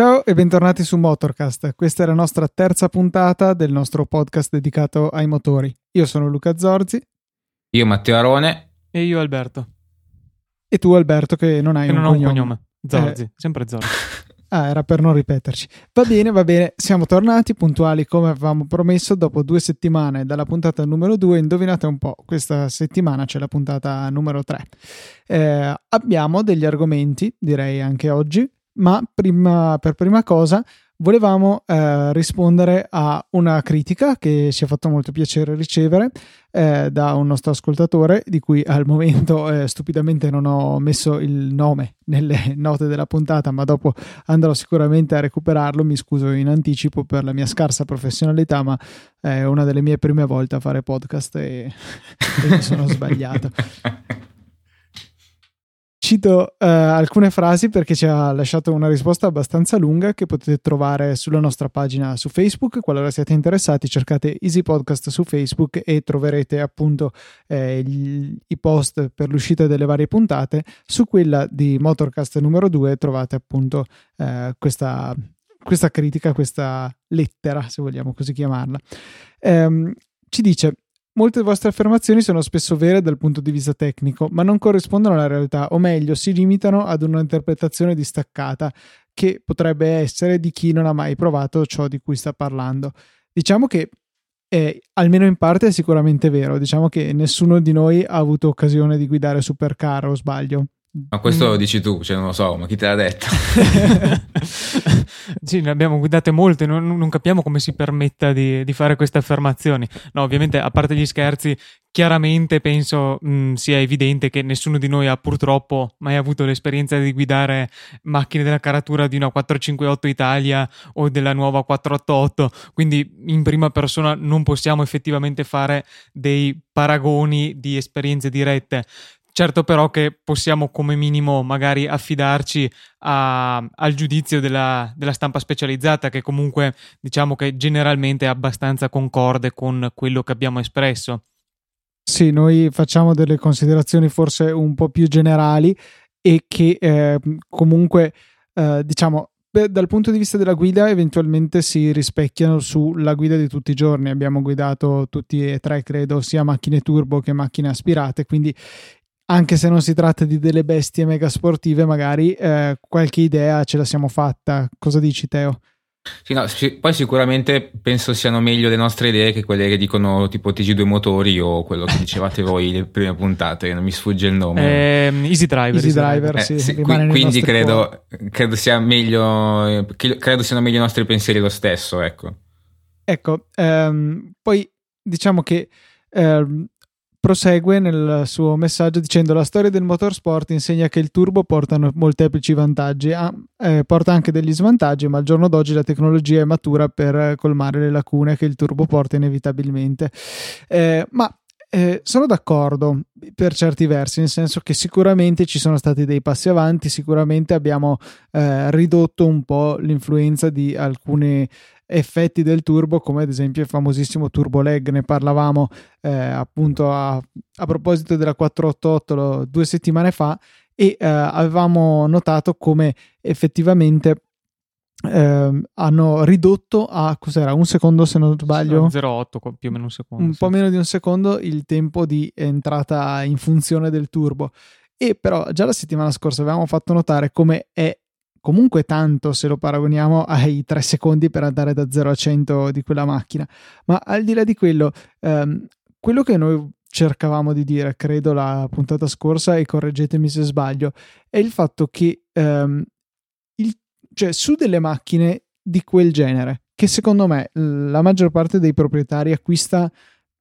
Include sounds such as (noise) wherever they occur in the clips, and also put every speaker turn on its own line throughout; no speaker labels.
Ciao e bentornati su Motorcast. Questa è la nostra terza puntata del nostro podcast dedicato ai motori. Io sono Luca Zorzi.
Io Matteo Arone.
E io Alberto.
E tu Alberto che non hai
che
un,
non
cognome.
un cognome. Zorzi, eh. sempre Zorzi. (laughs)
Ah, era per non ripeterci. Va bene, va bene. Siamo tornati puntuali come avevamo promesso dopo due settimane dalla puntata numero 2. Indovinate un po', questa settimana c'è la puntata numero 3. Eh, abbiamo degli argomenti, direi anche oggi, ma prima, per prima cosa volevamo eh, rispondere a una critica che ci ha fatto molto piacere ricevere eh, da un nostro ascoltatore di cui al momento eh, stupidamente non ho messo il nome nelle (laughs) note della puntata ma dopo andrò sicuramente a recuperarlo. Mi scuso in anticipo per la mia scarsa professionalità ma è una delle mie prime volte a fare podcast e, (laughs) e mi sono sbagliato (laughs) cito uh, alcune frasi perché ci ha lasciato una risposta abbastanza lunga che potete trovare sulla nostra pagina su Facebook. Qualora siate interessati, cercate Easy Podcast su Facebook e troverete appunto eh, gli, i post per l'uscita delle varie puntate. Su quella di Motorcast numero 2 trovate appunto eh, questa, questa critica, questa lettera, se vogliamo così chiamarla. Um, ci dice Molte vostre affermazioni sono spesso vere dal punto di vista tecnico, ma non corrispondono alla realtà, o meglio, si limitano ad un'interpretazione distaccata che potrebbe essere di chi non ha mai provato ciò di cui sta parlando. Diciamo che è, almeno in parte è sicuramente vero, diciamo che nessuno di noi ha avuto occasione di guidare supercar o sbaglio.
Ma questo lo dici tu, cioè non lo so, ma chi te l'ha detto? (laughs) (laughs)
sì, ne abbiamo guidate molte, non, non capiamo come si permetta di, di, fare queste affermazioni. No, ovviamente, a parte gli scherzi, chiaramente penso mh, sia evidente che nessuno di noi ha purtroppo mai avuto l'esperienza di guidare macchine della caratura di una 458 Italia o della nuova 488, quindi in prima persona non possiamo effettivamente fare dei paragoni di esperienze dirette. Certo però che possiamo come minimo magari affidarci a, al giudizio della, della, stampa specializzata che comunque diciamo che generalmente è abbastanza concorde con quello che abbiamo espresso.
Sì, noi facciamo delle considerazioni forse un po' più generali e che eh, comunque eh, diciamo dal punto di vista della guida eventualmente si rispecchiano sulla guida di tutti i giorni abbiamo guidato tutti e tre credo sia macchine turbo che macchine aspirate quindi anche se non si tratta di delle bestie mega sportive, magari eh, qualche idea ce la siamo fatta. Cosa dici, Teo?
Sì, no, poi sicuramente penso siano meglio le nostre idee che quelle che dicono tipo TG2 motori o quello che dicevate voi le prime puntate, non mi sfugge il nome.
Eh, Easy Driver.
Easy Driver, eh, sì, sì,
quindi credo, credo, sia meglio, credo siano meglio i nostri pensieri lo stesso, ecco.
Ecco, ehm, poi diciamo che ehm, prosegue nel suo messaggio dicendo la storia del motorsport insegna che il turbo porta molteplici vantaggi, ah, eh, porta anche degli svantaggi, ma al giorno d'oggi la tecnologia è matura per colmare le lacune che il turbo porta inevitabilmente. Eh, ma eh, sono d'accordo per certi versi, nel senso che sicuramente ci sono stati dei passi avanti, sicuramente abbiamo eh, ridotto un po' l'influenza di alcune effetti del turbo, come ad esempio il famosissimo turbo lag. Ne parlavamo eh, appunto a, a, proposito della 488 lo, due settimane fa e eh, avevamo notato come effettivamente eh, hanno ridotto a cos'era un secondo se non sbaglio
0,8 più o meno un secondo
un sì. po' meno di un secondo il tempo di entrata in funzione del turbo e però già la settimana scorsa avevamo fatto notare come è comunque tanto se lo paragoniamo (laughs) ai 3 secondi per andare da 0 a 100 di quella macchina. Ma al di là di quello, ehm, quello che noi cercavamo di dire, credo la puntata scorsa, e correggetemi se sbaglio, è il fatto che ehm, il, cioè, su delle macchine di quel genere, che secondo me la maggior parte dei proprietari acquista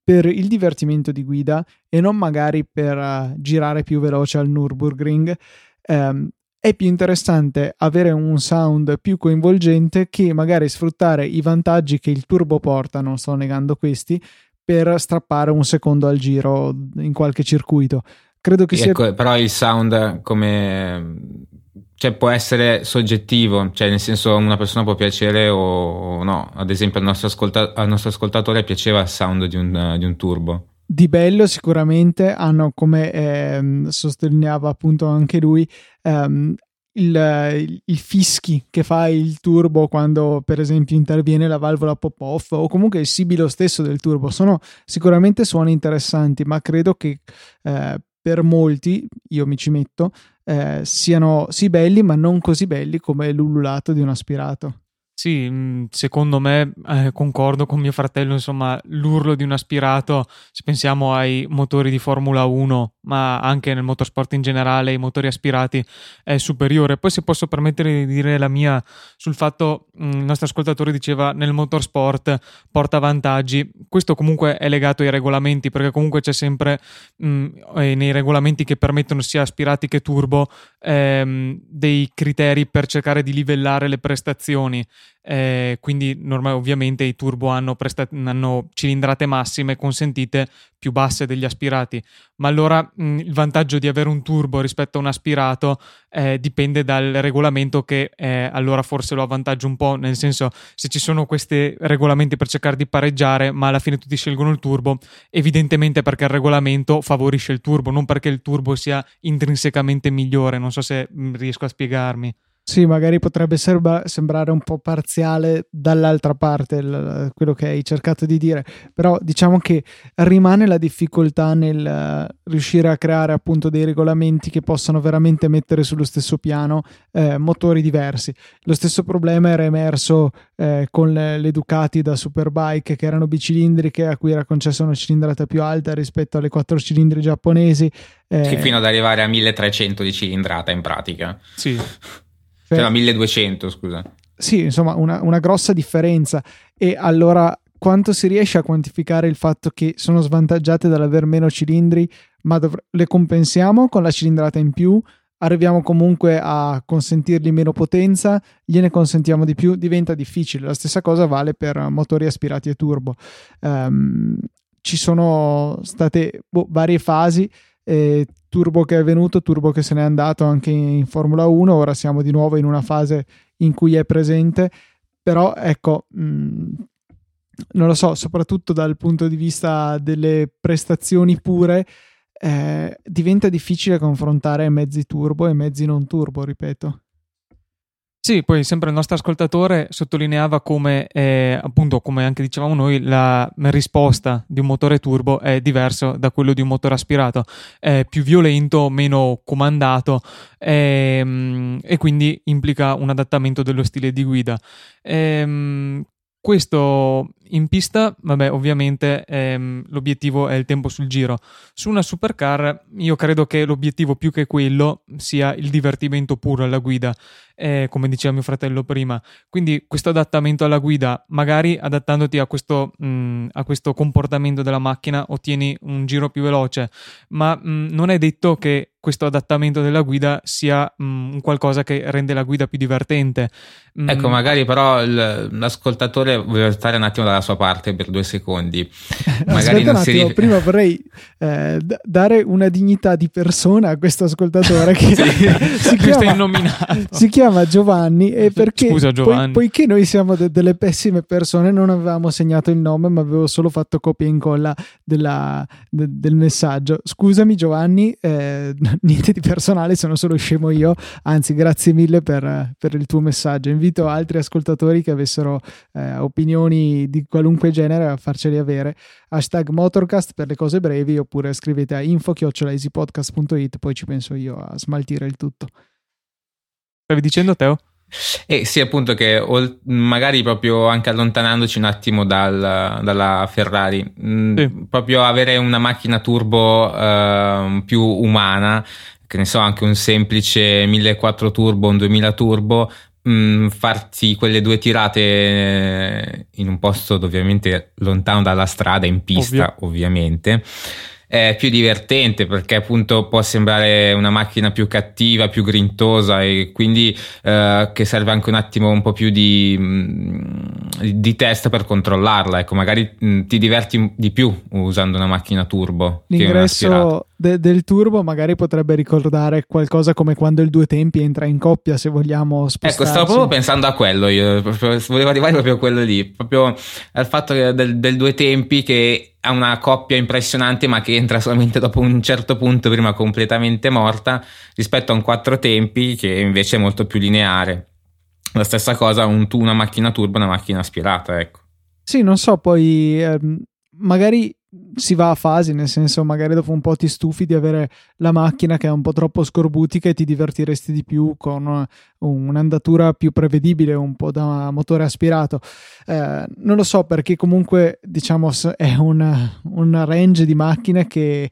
per il divertimento di guida e non magari per uh, girare più veloce al Nürburgring, ehm, è più interessante avere un sound più coinvolgente che magari sfruttare i vantaggi che il turbo porta, non sto negando questi, per strappare un secondo al giro in qualche circuito. credo che sia...
Ecco, però il sound come... Cioè può essere soggettivo, cioè nel senso una persona può piacere o, no. Ad esempio al nostro, ascolta- al nostro ascoltatore piaceva il sound di un, di un turbo
di bello sicuramente hanno, come ehm, sottolineava appunto anche lui, ehm, il, il, fischi che fa il turbo quando per esempio interviene la valvola pop-off o comunque il sibilo stesso del turbo. Sono sicuramente suoni interessanti ma credo che eh, per molti io mi ci metto eh, siano sì belli ma non così belli come l'ululato di un aspirato
sì, mm, secondo me eh, concordo con mio fratello, insomma, l'urlo di un aspirato, se pensiamo ai motori di Formula 1, ma anche nel motorsport in generale, i motori aspirati è superiore. Poi se posso permettere di dire la mia sul fatto, mm, il nostro ascoltatore diceva nel motorsport porta vantaggi, questo comunque è legato ai regolamenti, perché comunque c'è sempre mh, mm, nei regolamenti che permettono sia aspirati che turbo ehm, dei criteri per cercare di livellare le prestazioni eh, quindi normal, ovviamente i turbo hanno, presta- hanno, cilindrate massime consentite più basse degli aspirati, ma allora mh, il vantaggio di avere un turbo rispetto a un aspirato eh, dipende dal regolamento che eh, allora forse lo avvantaggia un po', nel senso se ci sono questi regolamenti per cercare di pareggiare, ma alla fine tutti scelgono il turbo, evidentemente perché il regolamento favorisce il turbo, non perché il turbo sia intrinsecamente migliore, non so se mh, riesco a spiegarmi.
Sì, magari potrebbe serba- sembrare un po' parziale dall'altra parte l- quello che hai cercato di dire, però diciamo che rimane la difficoltà nel uh, riuscire a creare appunto dei regolamenti che possano veramente mettere sullo stesso piano eh, motori diversi. Lo stesso problema era emerso eh, con le, le, Ducati da Superbike che erano bicilindriche a cui era concessa una cilindrata più alta rispetto alle quattro cilindri giapponesi.
Eh, fino ad arrivare a 1300 di cilindrata in pratica.
Sì.
Cioè la 1200, scusa.
Sì, insomma, una, una grossa differenza. E allora quanto si riesce a quantificare il fatto che sono svantaggiate dall'aver meno cilindri, ma dov- le compensiamo con la cilindrata in più? Arriviamo comunque a consentirgli meno potenza, gliene consentiamo di più, diventa difficile. La stessa cosa vale per motori aspirati e turbo. Um, ci sono state boh, varie fasi eh, Turbo che è venuto, Turbo che se n'è andato anche in Formula 1, ora siamo di nuovo in una fase in cui è presente, però ecco, mh, mm, non lo so, soprattutto dal punto di vista delle prestazioni pure, eh, diventa difficile confrontare mezzi turbo e mezzi non turbo, ripeto.
Sì, poi sempre il nostro ascoltatore sottolineava come, eh, appunto, come anche dicevamo noi, la risposta di un motore turbo è diverso da quello di un motore aspirato, è più violento, meno comandato ehm, e quindi implica un adattamento dello stile di guida. Ehm, questo in pista, vabbè, ovviamente ehm, l'obiettivo è il tempo sul giro. Su una supercar, io credo che l'obiettivo più che quello sia il divertimento puro alla guida, eh, come diceva mio fratello prima. Quindi questo adattamento alla guida, magari adattandoti a questo, mh, mm, a questo comportamento della macchina, ottieni un giro più veloce, ma mh, mm, non è detto che questo adattamento della guida sia mh, mm, qualcosa che rende la guida più divertente.
Ecco, magari però l'ascoltatore vuole stare un attimo dalla sua parte per due secondi. (laughs)
Magari non un attimo, prima (laughs) vorrei eh, d- dare una dignità di persona a questo ascoltatore che (laughs) si, chiama, si, chiama, Giovanni e perché
Scusa, Giovanni.
Poi, poiché noi siamo de- delle pessime persone non avevamo segnato il nome ma avevo solo fatto copia e incolla della, de- del messaggio. Scusami Giovanni, eh, niente di personale, sono solo scemo io, anzi grazie mille per, per il tuo messaggio. Invito altri ascoltatori che avessero eh, opinioni di qualunque genere a farceli avere. Hashtag Motorcast per le cose brevi oppure scrivete a info-easypodcast.it poi ci penso io a smaltire il tutto.
Stavi dicendo Teo?
Eh sì, appunto che magari proprio anche allontanandoci un attimo dal, dalla Ferrari, mm, sì. proprio avere una macchina turbo uh, più umana, che ne so, anche un semplice 1400 turbo, un 2000 turbo, mh, mm, farti quelle due tirate in un posto ovviamente lontano dalla strada, in pista Ovvio. ovviamente è più divertente perché appunto può sembrare una macchina più cattiva, più grintosa e quindi eh, che serve anche un attimo un po' più di, mm, di test per controllarla. Ecco, magari mh, mm, ti diverti di più usando una macchina turbo.
L'ingresso, de- del turbo magari potrebbe ricordare qualcosa come quando il due tempi entra in coppia, se vogliamo spostarci.
Ecco, stavo proprio pensando a quello io, volevo arrivare proprio a quello lì, proprio al fatto del, del due tempi che ha una coppia impressionante ma che entra solamente dopo un certo punto, prima completamente morta, rispetto a un quattro tempi che invece è molto più lineare. La stessa cosa un, una macchina turbo e una macchina aspirata, ecco.
Sì, non so, poi ehm, magari si va a fasi, nel senso magari dopo un po' ti stufi di avere la macchina che è un po' troppo scorbutica e ti divertiresti di più con un'andatura più prevedibile, un po' da motore aspirato. Eh, non lo so perché comunque diciamo è un, un range di macchine che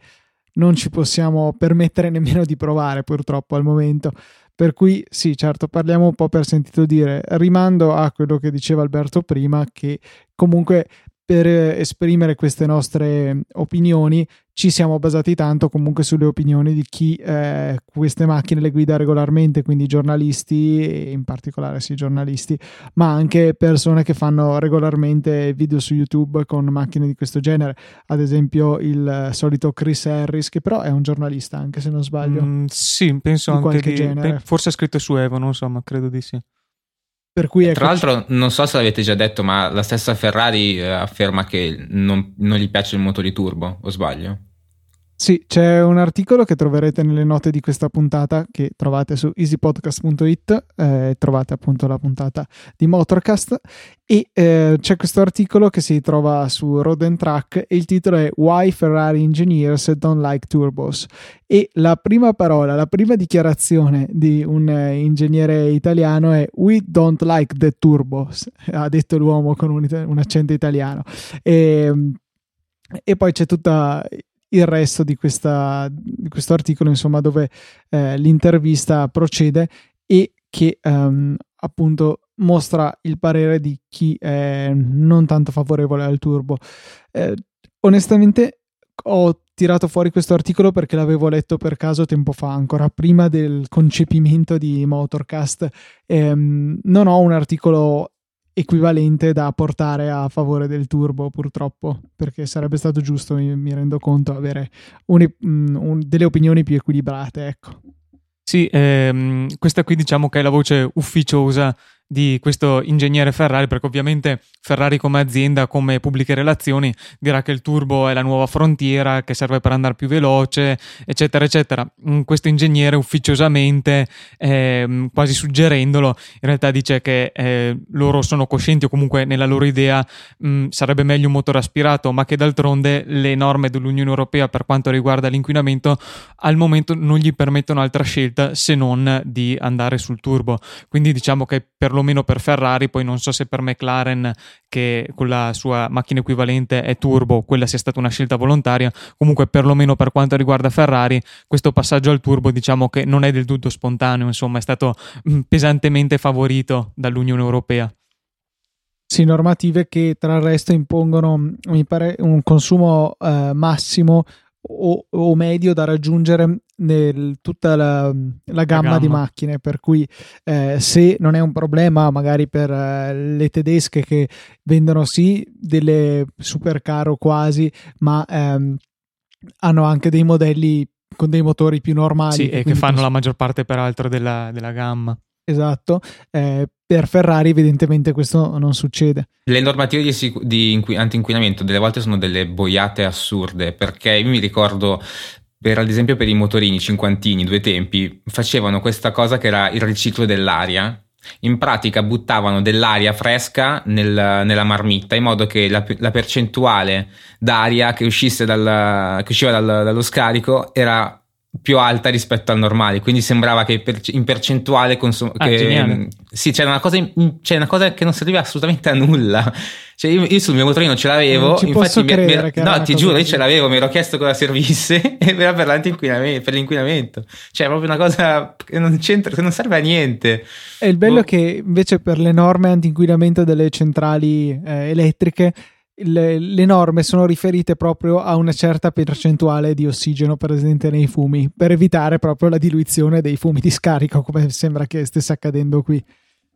non ci possiamo permettere nemmeno di provare purtroppo al momento. Per cui sì, certo, parliamo un po' per sentito dire. Rimando a quello che diceva Alberto prima, che comunque per esprimere queste nostre opinioni ci siamo basati tanto comunque sulle opinioni di chi eh, queste macchine le guida regolarmente, quindi giornalisti, e in particolare sì giornalisti, ma anche persone che fanno regolarmente video su YouTube con macchine di questo genere, ad esempio il solito Chris Harris, che però è un giornalista anche se non sbaglio.
Mm, sì, penso di anche di, genere. forse ha scritto su Evo, non so, ma credo di sì.
Ecco, Tra l'altro, non so se l'avete già detto, ma la stessa Ferrari eh, afferma che non, non gli piace il motore turbo, o sbaglio?
Sì, c'è un articolo che troverete nelle note di questa puntata che trovate su easypodcast.it, eh, trovate appunto la puntata di Motorcast e eh, c'è questo articolo che si trova su Road and Track e il titolo è Why Ferrari Engineers Don't Like Turbos e la prima parola, la prima dichiarazione di un eh, ingegnere italiano è We don't like the turbos, ha detto l'uomo con un, un accento italiano. E, e poi c'è tutta il resto di, questa, di questo articolo, insomma, dove eh, l'intervista procede e che um, appunto mostra il parere di chi è non tanto favorevole al turbo. Eh, onestamente ho tirato fuori questo articolo perché l'avevo letto per caso tempo fa, ancora prima del concepimento di Motorcast. Eh, non ho un articolo equivalente da portare a favore del turbo purtroppo perché sarebbe stato giusto mi, mi rendo conto avere un, mm, un, delle opinioni più equilibrate ecco.
Sì ehm, questa qui diciamo che è la voce ufficiosa di questo ingegnere Ferrari, perché ovviamente Ferrari come azienda, come pubbliche relazioni, dirà che il turbo è la nuova frontiera che serve per andare più veloce, eccetera, eccetera. Mm, questo ingegnere ufficiosamente, eh, quasi suggerendolo, in realtà dice che eh, loro sono coscienti o comunque nella loro idea mh, mm, sarebbe meglio un motore aspirato, ma che d'altronde le norme dell'Unione Europea per quanto riguarda l'inquinamento al momento non gli permettono altra scelta se non di andare sul turbo. Quindi diciamo che per perlomeno per Ferrari, poi non so se per McLaren che con la sua macchina equivalente è turbo, quella sia stata una scelta volontaria, comunque perlomeno per quanto riguarda Ferrari, questo passaggio al turbo diciamo che non è del tutto spontaneo, insomma è stato mm, pesantemente favorito dall'Unione Europea.
Sì, normative che tra il resto impongono, mi pare, un consumo eh, massimo o, o, medio da raggiungere nel tutta la, la, gamma la, gamma. di macchine per cui eh, se non è un problema magari per eh, le tedesche che vendono sì delle super caro quasi ma ehm, hanno anche dei modelli con dei motori più normali
sì, e che fanno la maggior parte peraltro della, della gamma.
Esatto, eh, per Ferrari evidentemente questo non succede.
Le normative di, sic- di inqu- anti-inquinamento delle volte sono delle boiate assurde perché io mi ricordo per, ad esempio per i motorini cinquantini, due tempi, facevano questa cosa che era il riciclo dell'aria. In pratica buttavano dell'aria fresca nel, nella marmitta in modo che la, la percentuale d'aria che, dal, che usciva dal, dallo scarico era più alta rispetto al normale, quindi sembrava che in percentuale consum- ah, che, sì, c'era una, cosa in, c'era una cosa che non serviva assolutamente a nulla. Cioè io, io sul mio motorino ce l'avevo, infatti mi, mi, no, ti giuro, io ce l'avevo, mi ero chiesto cosa servisse (laughs) e era per, l'antinquinamento, per l'inquinamento. Cioè è proprio una cosa che non c'entra, che non serve a niente.
E il bello è che invece per le norme antinquinamento delle centrali eh, elettriche le, le, norme sono riferite proprio a una certa percentuale di ossigeno presente nei fumi per evitare proprio la diluizione dei fumi di scarico come sembra che stesse accadendo qui.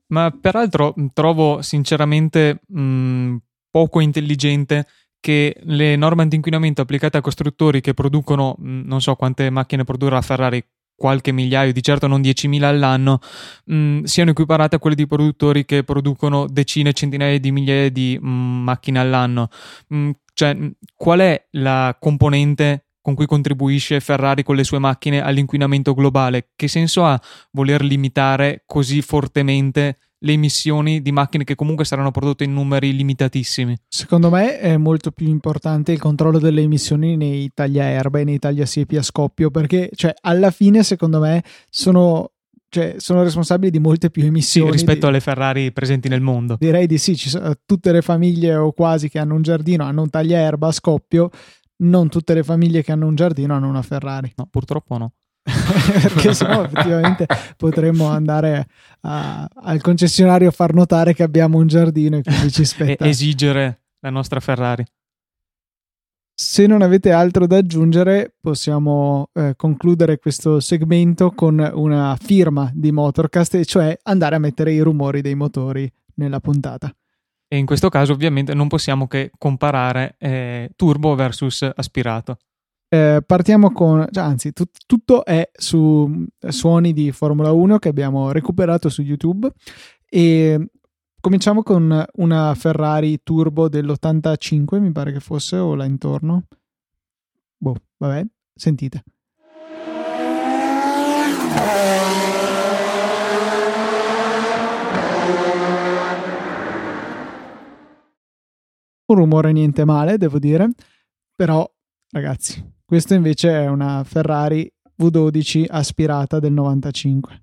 Ma peraltro trovo sinceramente mh, poco intelligente che le norme antinquinamento applicate a costruttori che producono, mm, non so quante macchine produrrà Ferrari, qualche migliaio, di certo non 10.000 all'anno, mh, mm, siano equiparate a quelle di produttori che producono decine, centinaia di migliaia di mh, mm, macchine all'anno. Mh, cioè, qual è la componente con cui contribuisce Ferrari con le sue macchine all'inquinamento globale? Che senso ha voler limitare così fortemente le emissioni di macchine che comunque saranno prodotte in numeri limitatissimi.
Secondo me è molto più importante il controllo delle emissioni nei tagliaerba e nei tagliasiepi a scoppio, perché cioè, alla fine, secondo me, sono, cioè, sono responsabili di molte più emissioni.
Sì, rispetto
di...
alle Ferrari presenti nel mondo.
Direi di sì, tutte le famiglie o quasi che hanno un giardino hanno un tagliaerba a scoppio, non tutte le famiglie che hanno un giardino hanno una Ferrari.
No, purtroppo no. (laughs)
perché sennò effettivamente potremmo andare a, al concessionario a far notare che abbiamo un giardino e quindi ci spetta.
Esigere la nostra Ferrari.
Se non avete altro da aggiungere, possiamo eh, concludere questo segmento con una firma di Motorcast, e cioè andare a mettere i rumori dei motori nella puntata.
E in questo caso, ovviamente, non possiamo che comparare eh, turbo versus aspirato.
Eh, partiamo con, cioè, anzi, tut, tutto è su suoni di Formula 1 che abbiamo recuperato su YouTube e cominciamo con una Ferrari Turbo dell'85, mi pare che fosse, o là intorno. Boh, vabbè, sentite. Un rumore niente male, devo dire, però ragazzi, questa invece è una Ferrari V12 aspirata del 95.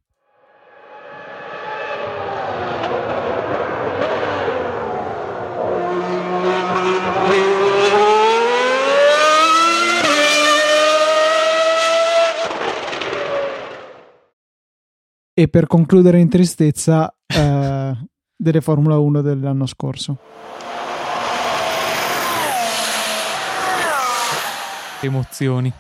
E per concludere in tristezza eh, delle Formula 1 dell'anno scorso.
Emozioni.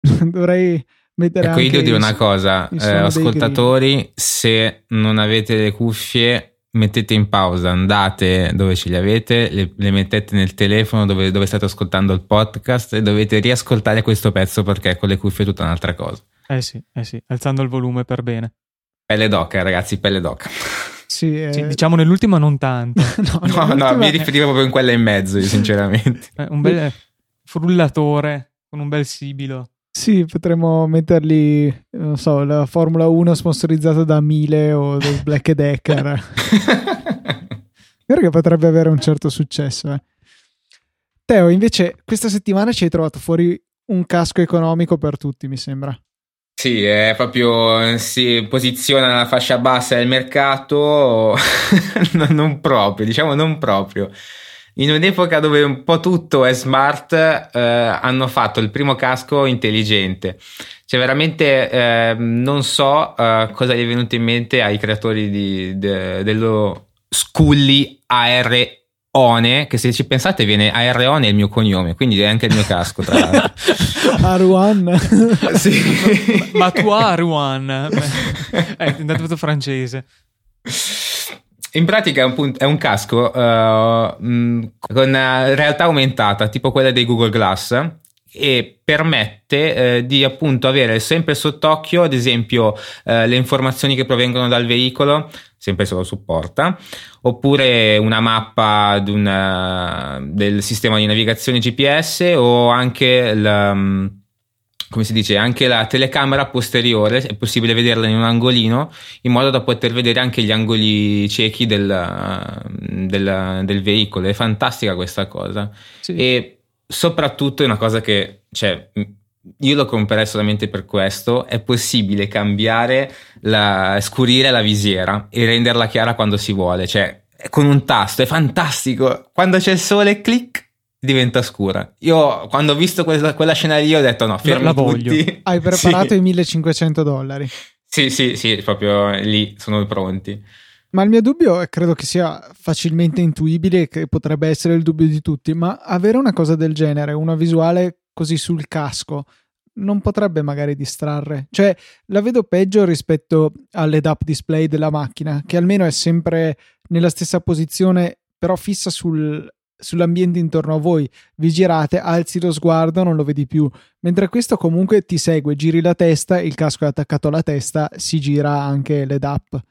(laughs)
Dovrei mettere
ecco,
io
devo dire una cosa, eh, ascoltatori, se non avete le cuffie mettete in pausa, andate dove ce le avete, le, le mettete nel telefono dove, dove, state ascoltando il podcast e dovete riascoltare questo pezzo perché con le cuffie è tutta un'altra cosa.
Eh sì, eh sì, alzando il volume per bene.
Pelle d'oca, ragazzi, pelle d'oca.
Sì, eh...
sì, diciamo nell'ultima non tanto. (laughs)
no, no, no, mi riferivo proprio in quella in mezzo, io, sinceramente.
Eh, un bel frullatore con un bel sibilo.
Sì, potremmo metterli, non so, la Formula 1 sponsorizzata da Mile o da Black (laughs) Decker. Vero che potrebbe avere un certo successo. Eh. Teo, invece, questa settimana ci hai trovato fuori un casco economico per tutti, mi sembra.
Sì, è proprio si posiziona la fascia bassa del mercato, (laughs) non proprio, diciamo non proprio in un'epoca dove un po' tutto è smart, eh, hanno fatto il primo casco intelligente. Cioè, veramente eh, non so eh, cosa gli è venuto in mente ai creatori di, de, dello Scully AR One, che se ci pensate viene Aereone è il mio cognome, quindi è anche il mio casco tra l'altro. (laughs)
Aruan. (laughs)
sì. Ma tu Aruan. (laughs) È diventato tutto francese.
In pratica è un, è un casco uh, mh, con realtà aumentata, tipo quella dei Google Glass, e permette eh, di appunto avere sempre sott'occhio, ad esempio, eh, le informazioni che provengono dal veicolo, sempre se lo supporta, oppure una mappa una, del sistema di navigazione GPS o anche il come si dice, anche la telecamera posteriore, è possibile vederla in un angolino, in modo da poter vedere anche gli angoli ciechi del, del, del veicolo. È fantastica questa cosa. Sì. E soprattutto è una cosa che, cioè, io lo comprerei solamente per questo, è possibile cambiare, la, scurire la visiera e renderla chiara quando si vuole, cioè con un tasto, è fantastico. Quando c'è il sole, clic, diventa scura. Io quando ho visto quella, quella scena lì ho detto no, fermi
la
voglio.
tutti.
Hai (laughs) preparato sì. i 1500 dollari.
Sì, sì, sì, proprio lì sono pronti.
Ma il mio dubbio è, credo che sia facilmente intuibile, che potrebbe essere il dubbio di tutti, ma avere una cosa del genere, una visuale così sul casco, non potrebbe magari distrarre. Cioè, la vedo peggio rispetto all'head-up display della macchina, che almeno è sempre nella stessa posizione, però fissa sul, sull'ambiente intorno a voi, vi girate, alzi lo sguardo, non lo vedi più, mentre questo comunque ti segue, giri la testa, il casco è attaccato alla testa, si gira anche l'ed up.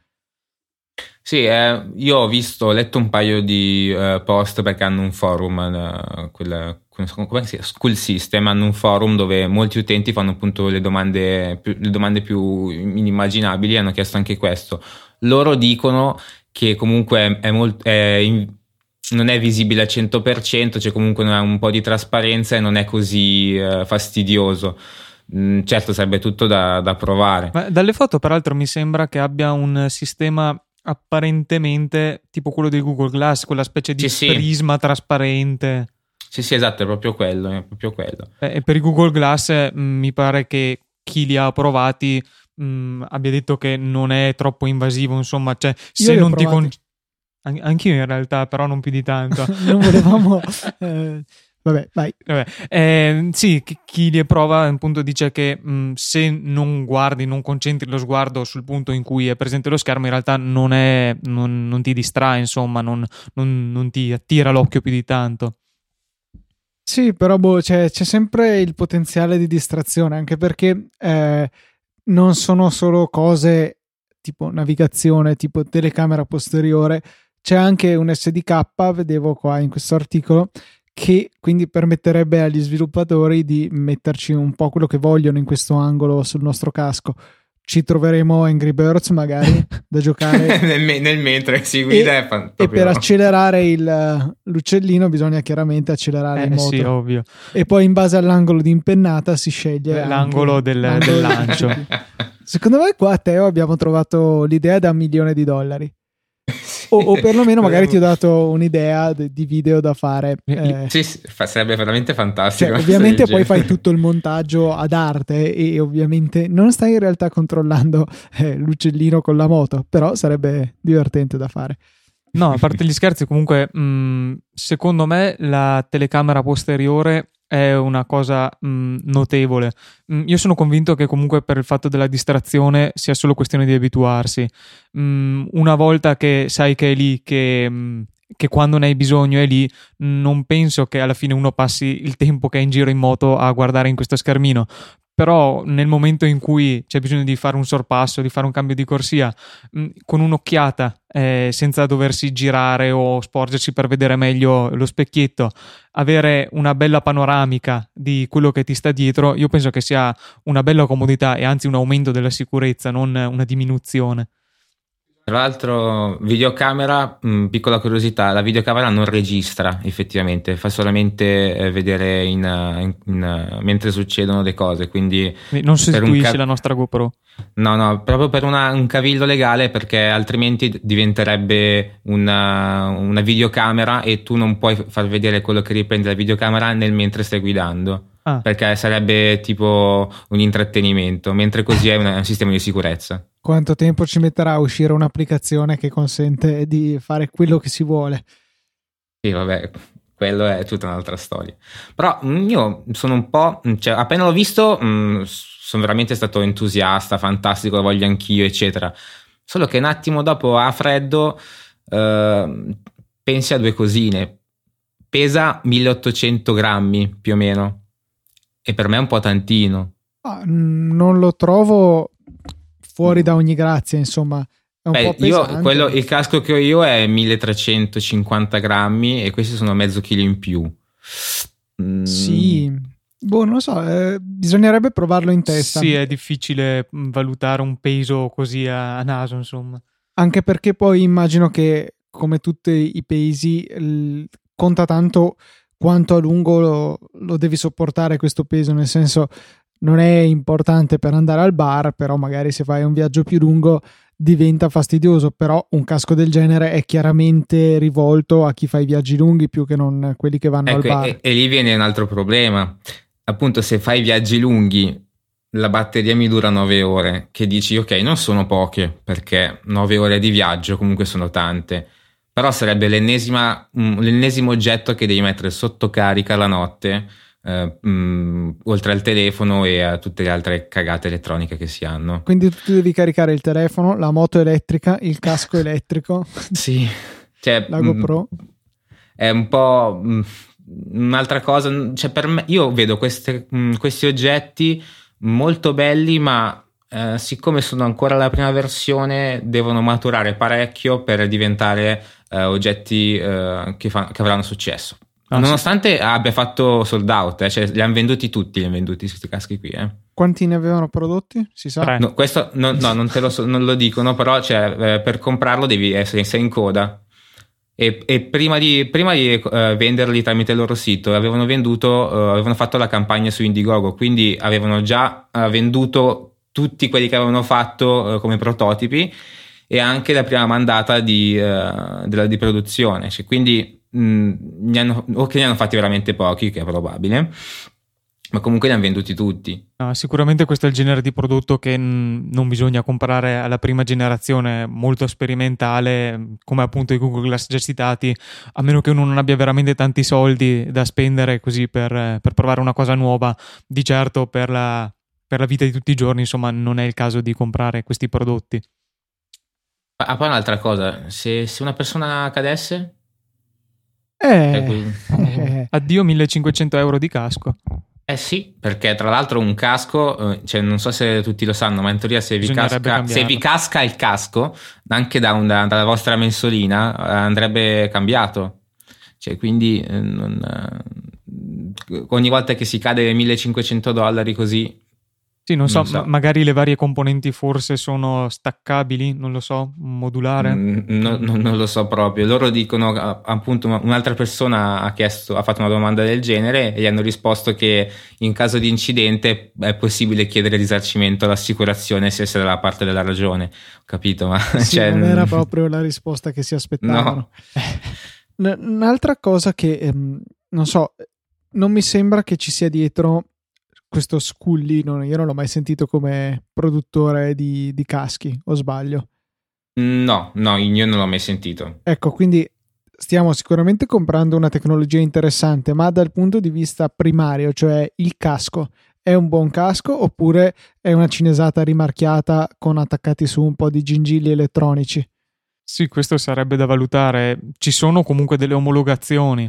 Sì, eh, io ho visto, ho letto un paio di uh, post perché hanno un forum, uh, quel, come si chiama? School System, hanno un forum dove molti utenti fanno appunto le domande, più, le domande più inimmaginabili hanno chiesto anche questo. Loro dicono che comunque è molto, è non è visibile al 100%, c'è comunque un po' di trasparenza e non è così uh, fastidioso. Mm, certo, sarebbe tutto da, da provare.
Ma dalle foto, peraltro, mi sembra che abbia un sistema apparentemente tipo quello di Google Glass, quella specie di sì, prisma sì. trasparente.
Sì, sì, esatto, è proprio quello. È proprio quello.
E per i Google Glass mh, mm, mi pare che chi li ha provati mh, mm, abbia detto che non è troppo invasivo, insomma, cioè se non ti con... Anch'io in realtà, però non più di tanto. (laughs)
non volevamo... (laughs) Eh, Vabbè, vai.
Vabbè. Eh, sì, chi li prova appunto dice che mh, se non guardi, non concentri lo sguardo sul punto in cui è presente lo schermo, in realtà non, è, non, non ti distrae, insomma, non, non, ti attira l'occhio più di tanto.
Sì, però boh, c'è, c'è, sempre il potenziale di distrazione, anche perché eh, non sono solo cose tipo navigazione, tipo telecamera posteriore, c'è anche un SDK, vedevo qua in questo articolo, che quindi permetterebbe agli sviluppatori di metterci un po' quello che vogliono in questo angolo sul nostro casco. Ci troveremo Angry Birds magari (laughs) da giocare.
Nel, me- nel, mentre si guida e, fan-
e per accelerare il, l'uccellino bisogna chiaramente accelerare
eh,
il moto.
sì, ovvio.
e poi in base all'angolo di impennata si sceglie
l'angolo del, l'angolo del lancio.
secondo me qua a Teo abbiamo trovato l'idea da un milione di dollari o, o, perlomeno magari ti ho dato un'idea di video da fare.
Eh. Sì, sarebbe veramente fantastico.
Cioè, ovviamente (laughs) poi fai tutto il montaggio ad arte e ovviamente non stai in realtà controllando eh, l'uccellino con la moto, però sarebbe divertente da fare.
No, a parte gli scherzi, comunque, mh, secondo me la telecamera posteriore è una cosa mh, notevole. Mh, io sono convinto che comunque per il fatto della distrazione sia solo questione di abituarsi. Mh, una volta che sai che è lì, che, che quando ne hai bisogno è lì, non penso che alla fine uno passi il tempo che è in giro in moto a guardare in questo schermino però nel momento in cui c'è bisogno di fare un sorpasso, di fare un cambio di corsia, mh, con un'occhiata, eh, senza doversi girare o sporgersi per vedere meglio lo specchietto, avere una bella panoramica di quello che ti sta dietro, io penso che sia una bella comodità e anzi un aumento della sicurezza, non una diminuzione.
Tra l'altro, videocamera, mh, mm, piccola curiosità, la videocamera non registra effettivamente, fa solamente eh, vedere in, in, in, mentre succedono le cose. Quindi
non sostituisce ca- la nostra GoPro.
No, no, proprio per una, un cavillo legale, perché altrimenti diventerebbe una, una videocamera e tu non puoi far vedere quello che riprende la videocamera nel mentre stai guidando. Ah. Perché sarebbe tipo un intrattenimento, mentre così è un sistema di sicurezza.
Quanto tempo ci metterà a uscire un'applicazione che consente di fare quello che si vuole?
Sì, vabbè, quello è tutta un'altra storia. Però mm, io sono un po'. Mm, cioè, appena l'ho visto, mh, mm, sono veramente stato entusiasta, fantastico, lo voglio anch'io, eccetera. Solo che un attimo dopo a freddo eh, pensi a due cosine. Pesa 1800 grammi più o meno e per me è un po' tantino.
Ah, non lo trovo fuori da ogni grazia, insomma. È un Beh, po'
io, quello, il casco che ho io è 1350 grammi e questi sono mezzo chilo in più.
Mm. Sì, boh, non lo so, eh, bisognerebbe provarlo in testa.
Sì, è difficile mm, valutare un peso così a, a naso, insomma.
Anche perché poi immagino che, come tutti i pesi, l- conta tanto quanto a lungo lo, lo devi sopportare questo peso, nel senso non è importante per andare al bar, però magari se fai un viaggio più lungo diventa fastidioso, però un casco del genere è chiaramente rivolto a chi fa i viaggi lunghi più che non quelli che vanno ecco, al bar.
E, e lì viene un altro problema. Appunto, se fai viaggi lunghi, la batteria mi dura 9 ore, che dici ok, non sono poche, perché 9 ore di viaggio comunque sono tante però sarebbe l'ennesimo oggetto che devi mettere sotto carica la notte, eh, mh, mm, oltre al telefono e a tutte le altre cagate elettroniche che si hanno.
Quindi tu devi caricare il telefono, la moto elettrica, il casco (laughs) elettrico.
sì. Cioè,
la GoPro. Mh,
è un po' mh, un'altra cosa. Cioè, per me, io vedo queste, questi oggetti molto belli, ma eh, siccome sono ancora la prima versione, devono maturare parecchio per diventare eh, oggetti eh, che, fa- che, avranno successo. Ah, Nonostante sì. abbia fatto sold out, eh, cioè li hanno venduti tutti, li hanno venduti questi caschi qui. Eh.
Quanti ne avevano prodotti? Si sa?
No, questo no, no non, te lo so, non lo dicono, però cioè, eh, per comprarlo devi essere sei in coda. E, e, prima di, prima di uh, venderli tramite il loro sito avevano venduto, uh, avevano fatto la campagna su Indiegogo, quindi avevano già uh, venduto tutti quelli che avevano fatto come prototipi e anche la prima mandata di, della, di produzione. Cioè, quindi mh, hanno, o che ne hanno fatti veramente pochi, che è probabile, ma comunque li hanno venduti tutti.
Ah, sicuramente questo è il genere di prodotto che n- non bisogna comprare alla prima generazione, molto sperimentale, come appunto i Google Glass già citati, a meno che uno non abbia veramente tanti soldi da spendere così per, per provare una cosa nuova. Di certo per la, per la, vita di tutti i giorni, insomma, non è il caso di comprare questi prodotti.
Ah, poi un'altra cosa, se, se una persona cadesse...
Eh,
eh, (laughs) addio 1500 euro di casco.
Eh sì, perché tra l'altro un casco, eh, cioè non so se tutti lo sanno, ma in teoria se vi, casca, se vi casca, il casco, anche da una, dalla vostra mensolina, eh, andrebbe cambiato. Cioè, quindi eh, non, ogni volta che si cade 1500 dollari così,
sì, non so, non so. Ma magari le varie componenti forse sono staccabili, non lo so, modulare. Mm,
no, no, non lo so proprio. Loro dicono, appunto, un'altra persona ha, chiesto, ha fatto una domanda del genere e gli hanno risposto che in caso di incidente è possibile chiedere risarcimento all'assicurazione se essere dalla parte della ragione. Ho capito, ma
sì, cioè, non era proprio la risposta che si aspettavano. No. (laughs) Un'altra cosa che, ehm, non so, non mi sembra che ci sia dietro questo Scully, non, io non l'ho mai sentito come produttore di, di caschi, o sbaglio?
No, no, io non l'ho mai sentito.
Ecco, quindi stiamo sicuramente comprando una tecnologia interessante, ma dal punto di vista primario, cioè il casco, è un buon casco oppure è una cinesata rimarchiata con attaccati su un po' di gingilli elettronici?
Sì, questo sarebbe da valutare. Ci sono comunque delle omologazioni.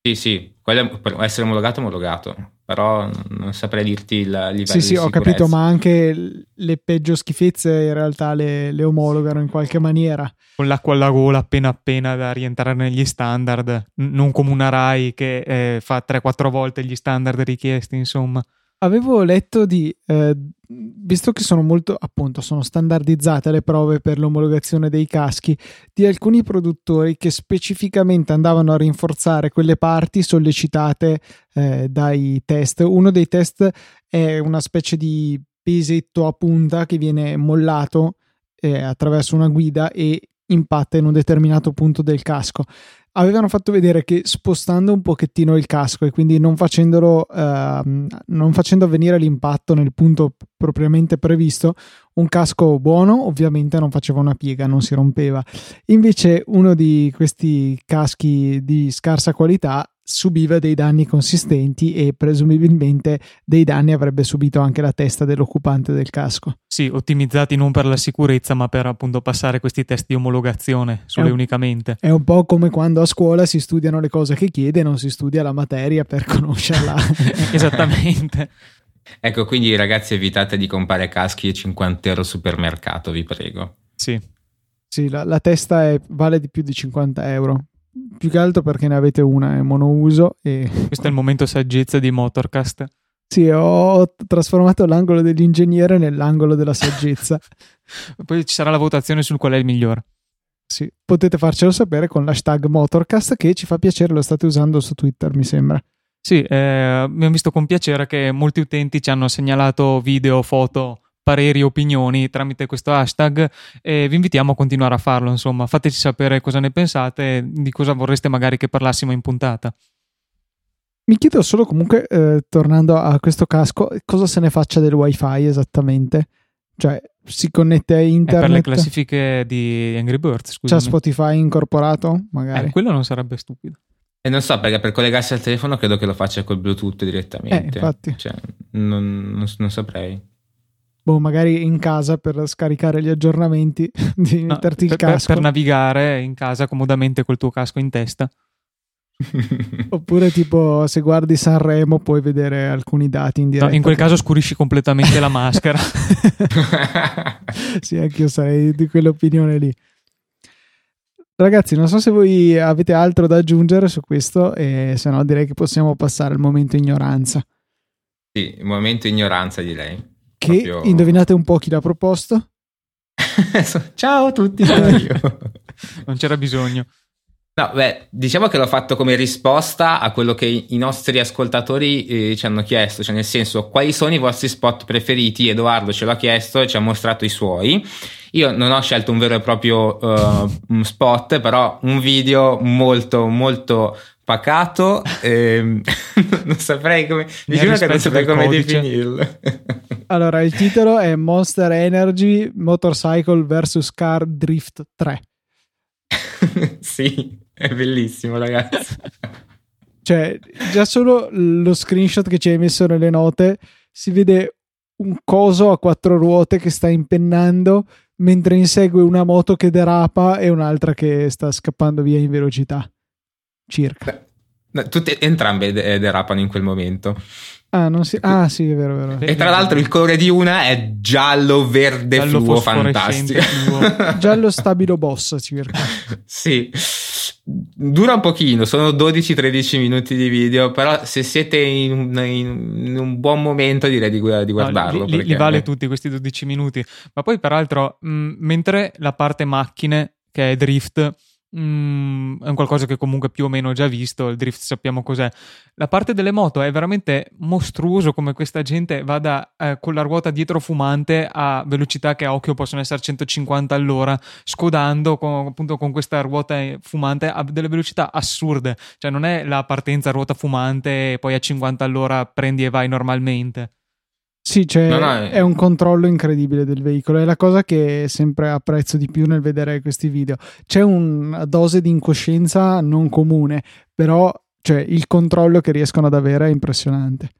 Sì, sì, quello per essere omologato è omologato però non saprei dirti il livello
sì sì ho capito ma anche le peggio schifezze in realtà le, le, omologano in qualche maniera.
Con l'acqua alla gola appena appena da rientrare negli standard non come una RAI che eh, fa 3-4 volte gli standard richiesti insomma
avevo letto di, eh, visto che sono molto, appunto, sono standardizzate le prove per l'omologazione dei caschi, di alcuni produttori che specificamente andavano a rinforzare quelle parti sollecitate eh, dai test. Uno dei test è una specie di pesetto a punta che viene mollato eh, attraverso una guida e impatta in un determinato punto del casco avevano fatto vedere che spostando un pochettino il casco e quindi non facendolo uh, non facendo avvenire l'impatto nel punto propriamente previsto un casco buono ovviamente non faceva una piega non si rompeva. Invece uno di questi caschi di scarsa qualità subiva dei danni consistenti e presumibilmente dei danni avrebbe subito anche la testa dell'occupante del casco.
Sì, ottimizzati non per la sicurezza, ma per appunto passare questi test di omologazione sole è unicamente.
È un po' come quando a scuola si studiano le cose che chiede, non si studia la materia per (laughs) conoscerla. (laughs)
Esattamente.
Ecco, quindi ragazzi evitate di comprare caschi a 50 euro al supermercato, vi prego.
Sì.
Sì, la, la testa è, vale di più di 50 euro più che altro perché ne avete una, è monouso. E... (laughs)
Questo è il momento saggezza di Motorcast.
Sì, ho trasformato l'angolo dell'ingegnere nell'angolo della saggezza. (laughs)
Poi ci sarà la votazione sul qual è il migliore.
Sì, potete farcelo sapere con l'hashtag Motorcast che ci fa piacere, lo state usando su Twitter, mi sembra.
Sì, eh, abbiamo visto con piacere che molti utenti ci hanno segnalato video, foto pareri e opinioni tramite questo hashtag e vi invitiamo a continuare a farlo. Insomma, fateci sapere cosa ne pensate e di cosa vorreste magari che parlassimo in puntata.
Mi chiedo solo comunque, eh, tornando a questo casco, cosa se ne faccia del wifi esattamente? Cioè, si connette a internet? È
per le classifiche di Angry Birds,
C'è Spotify incorporato, magari?
Eh, quello non sarebbe stupido.
E non so, perché per collegarsi al telefono credo che lo faccia col Bluetooth direttamente.
Eh, infatti.
Cioè, non, non, non saprei
boh, magari in casa per scaricare gli aggiornamenti, (laughs) di no, metterti il
per,
casco.
Per, navigare in casa comodamente col tuo casco in testa. (laughs)
Oppure tipo se guardi Sanremo puoi vedere alcuni dati in diretta.
No, in quel caso scurisci completamente la maschera. (laughs)
sì, anche io sarei di quell'opinione lì. Ragazzi, non so se voi avete altro da aggiungere su questo, e se no direi che possiamo passare al momento ignoranza.
Sì, il momento ignoranza direi.
Che Proprio... indovinate un po' chi l'ha proposto? (laughs)
Ciao a tutti, (laughs)
non c'era bisogno.
No, beh, diciamo che l'ho fatto come risposta a quello che i nostri ascoltatori eh, ci hanno chiesto, cioè nel senso quali sono i vostri spot preferiti? Edoardo ce l'ha chiesto e ci ha mostrato i suoi. Io non ho scelto un vero e proprio uh, spot, però un video molto molto pacato. Ehm, (laughs) non saprei come. Giuro che non saprei come codice. definirlo. (laughs)
allora, il titolo è Monster Energy Motorcycle vs Car Drift 3.
sì, è bellissimo, ragazzi. (laughs)
cioè, già solo lo screenshot che ci hai messo nelle note si vede un coso a quattro ruote che sta impennando mentre insegue una moto che derapa e un'altra che sta scappando via in velocità. Circa.
Beh, tutte, entrambe derapano in quel momento.
Ah, si... ah, sì, è vero, è vero.
E tra l'altro il colore di una è giallo verde giallo fluo fantastico. Fluo. (laughs)
giallo stabilo boss circa.
sì. Dura un pochino, sono 12-13 minuti di video, però se siete in un, in un buon momento direi di, di guardarlo. No,
li, perché... li, vale tutti questi 12 minuti. Ma poi peraltro, mh, mentre la parte macchine, che è drift, Mm, è un qualcosa che comunque più o meno ho già visto, il drift sappiamo cos'è. La parte delle moto è veramente mostruoso come questa gente vada eh, con la ruota dietro fumante a velocità che a occhio possono essere 150 all'ora, scodando con, appunto con questa ruota fumante a delle velocità assurde. Cioè non è la partenza ruota fumante e poi a 50 all'ora prendi e vai normalmente.
Sì, cioè, no, no, è... è... un controllo incredibile del veicolo, è la cosa che sempre apprezzo di più nel vedere questi video. C'è una dose di incoscienza non comune, però cioè, il controllo che riescono ad avere è impressionante.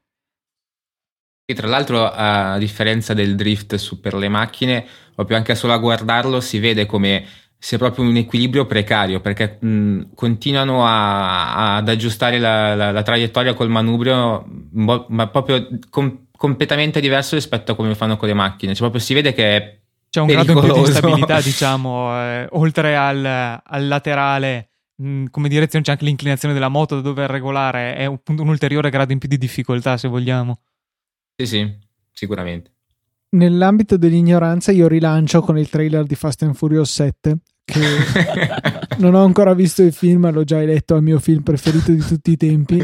E tra l'altro, a differenza del drift su per le macchine, proprio anche solo a guardarlo si vede come sia proprio un equilibrio precario perché mh, continuano a, ad aggiustare la, la, la, traiettoria col manubrio, ma proprio com- completamente diverso rispetto a come fanno con le macchine. Cioè, proprio si vede che è
c'è un grado in più di instabilità, (laughs) diciamo, eh, oltre al, al laterale. Mh, come direzione c'è anche l'inclinazione della moto da dover regolare, è un, un ulteriore grado in più di difficoltà, se vogliamo.
Sì, sì, sicuramente.
Nell'ambito dell'ignoranza, io rilancio con il trailer di Fast and Furious 7, che (laughs) non ho ancora visto il film, ma l'ho già eletto al mio film preferito di tutti i tempi.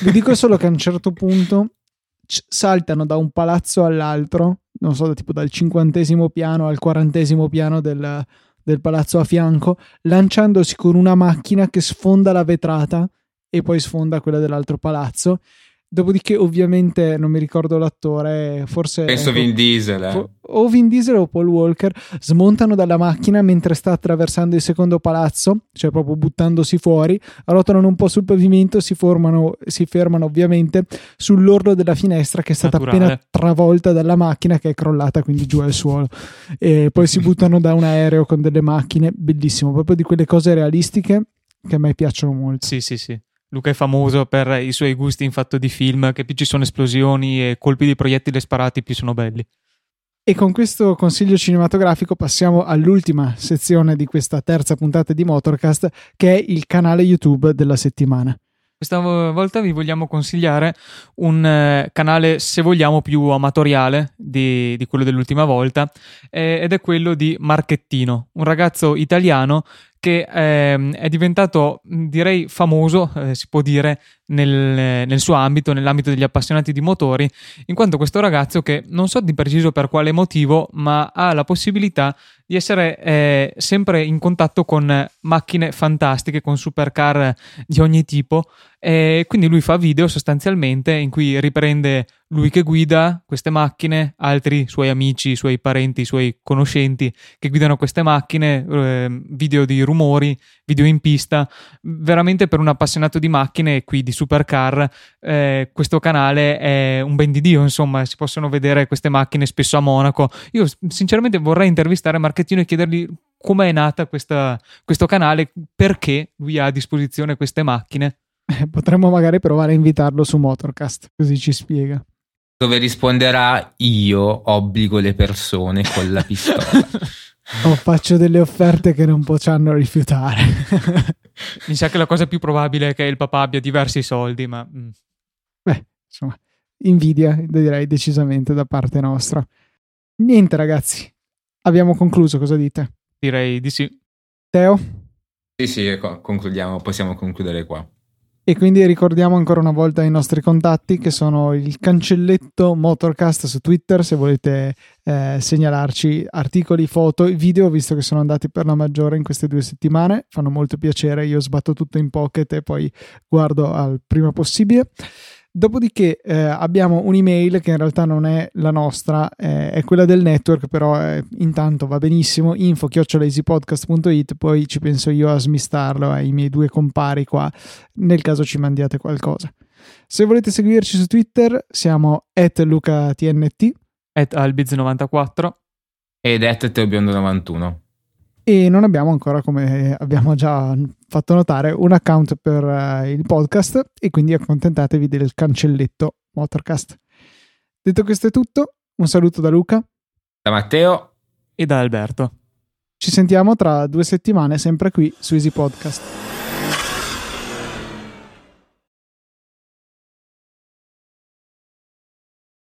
Vi dico solo che a un certo punto saltano da un palazzo all'altro, non so, tipo dal cinquantesimo piano al quarantesimo piano del, del palazzo a fianco, lanciandosi con una macchina che sfonda la vetrata e poi sfonda quella dell'altro palazzo Dopodiché, ovviamente, non mi ricordo l'attore, forse.
Penso ecco, Vin Diesel. Eh.
O Vin Diesel o Paul Walker smontano dalla macchina mentre sta attraversando il secondo palazzo, cioè proprio buttandosi fuori, rotolano un po' sul pavimento, si, formano, si fermano ovviamente sull'orlo della finestra che è stata Naturale. appena travolta dalla macchina che è crollata quindi giù al suolo. E poi si buttano da un aereo con delle macchine, bellissimo, proprio di quelle cose realistiche che a me piacciono molto.
Sì, sì, sì. Luca è famoso per i suoi gusti in fatto di film, che più ci sono esplosioni e colpi di proiettile sparati, più sono belli.
E con questo consiglio cinematografico passiamo all'ultima sezione di questa terza puntata di Motorcast, che è il canale YouTube della settimana.
Questa volta vi vogliamo consigliare un eh, canale, se vogliamo, più amatoriale di, di quello dell'ultima volta, eh, ed è quello di Marchettino, un ragazzo italiano che eh, è diventato, direi, famoso, eh, si può dire, nel, nel, suo ambito, nell'ambito degli appassionati di motori, in quanto questo ragazzo che non so di preciso per quale motivo, ma ha la possibilità di essere eh, sempre in contatto con macchine fantastiche, con supercar di ogni tipo. E quindi lui fa video sostanzialmente in cui riprende lui che guida queste macchine, altri suoi amici, suoi parenti, suoi conoscenti che guidano queste macchine, eh, video di rumori, video in pista. Veramente per un appassionato di macchine e qui di supercar, eh, questo canale è un ben di Dio, insomma, si possono vedere queste macchine spesso a Monaco. Io sinceramente vorrei intervistare Marchettino e chiedergli come è nata questa, questo canale, perché lui ha a disposizione queste macchine. (laughs)
Potremmo magari provare a invitarlo su Motorcast, così ci spiega.
Dove risponderà io obbligo le persone con la pistola. (laughs)
o faccio delle offerte che non potranno rifiutare. (laughs)
Mi sa che la cosa più probabile è che il papà abbia diversi soldi, ma... Mm.
Beh, insomma, invidia direi decisamente da parte nostra. Niente ragazzi, abbiamo concluso, cosa dite?
Direi di sì.
Teo?
Sì, sì, concludiamo, possiamo concludere qua.
E quindi ricordiamo ancora una volta i nostri contatti che sono il cancelletto Motorcast su Twitter se volete eh, segnalarci articoli, foto, video, visto che sono andati per la maggiore in queste due settimane. Fanno molto piacere, io sbatto tutto in pocket e poi guardo al prima possibile. Dopodiché eh, abbiamo un'email che in realtà non è la nostra, eh, è quella del network, però eh, intanto va benissimo, info-easypodcast.it, poi ci penso io a smistarlo ai miei due compari qua, nel caso ci mandiate qualcosa. Se volete seguirci su Twitter siamo at lucatnt,
at albiz94
ed at teobiondo91
e non abbiamo ancora, come abbiamo già fatto notare, un account per uh, il podcast e quindi accontentatevi del cancelletto Motorcast. Detto questo è tutto, un saluto da Luca,
da Matteo
e da Alberto.
Ci sentiamo tra due settimane sempre qui su Easy Podcast.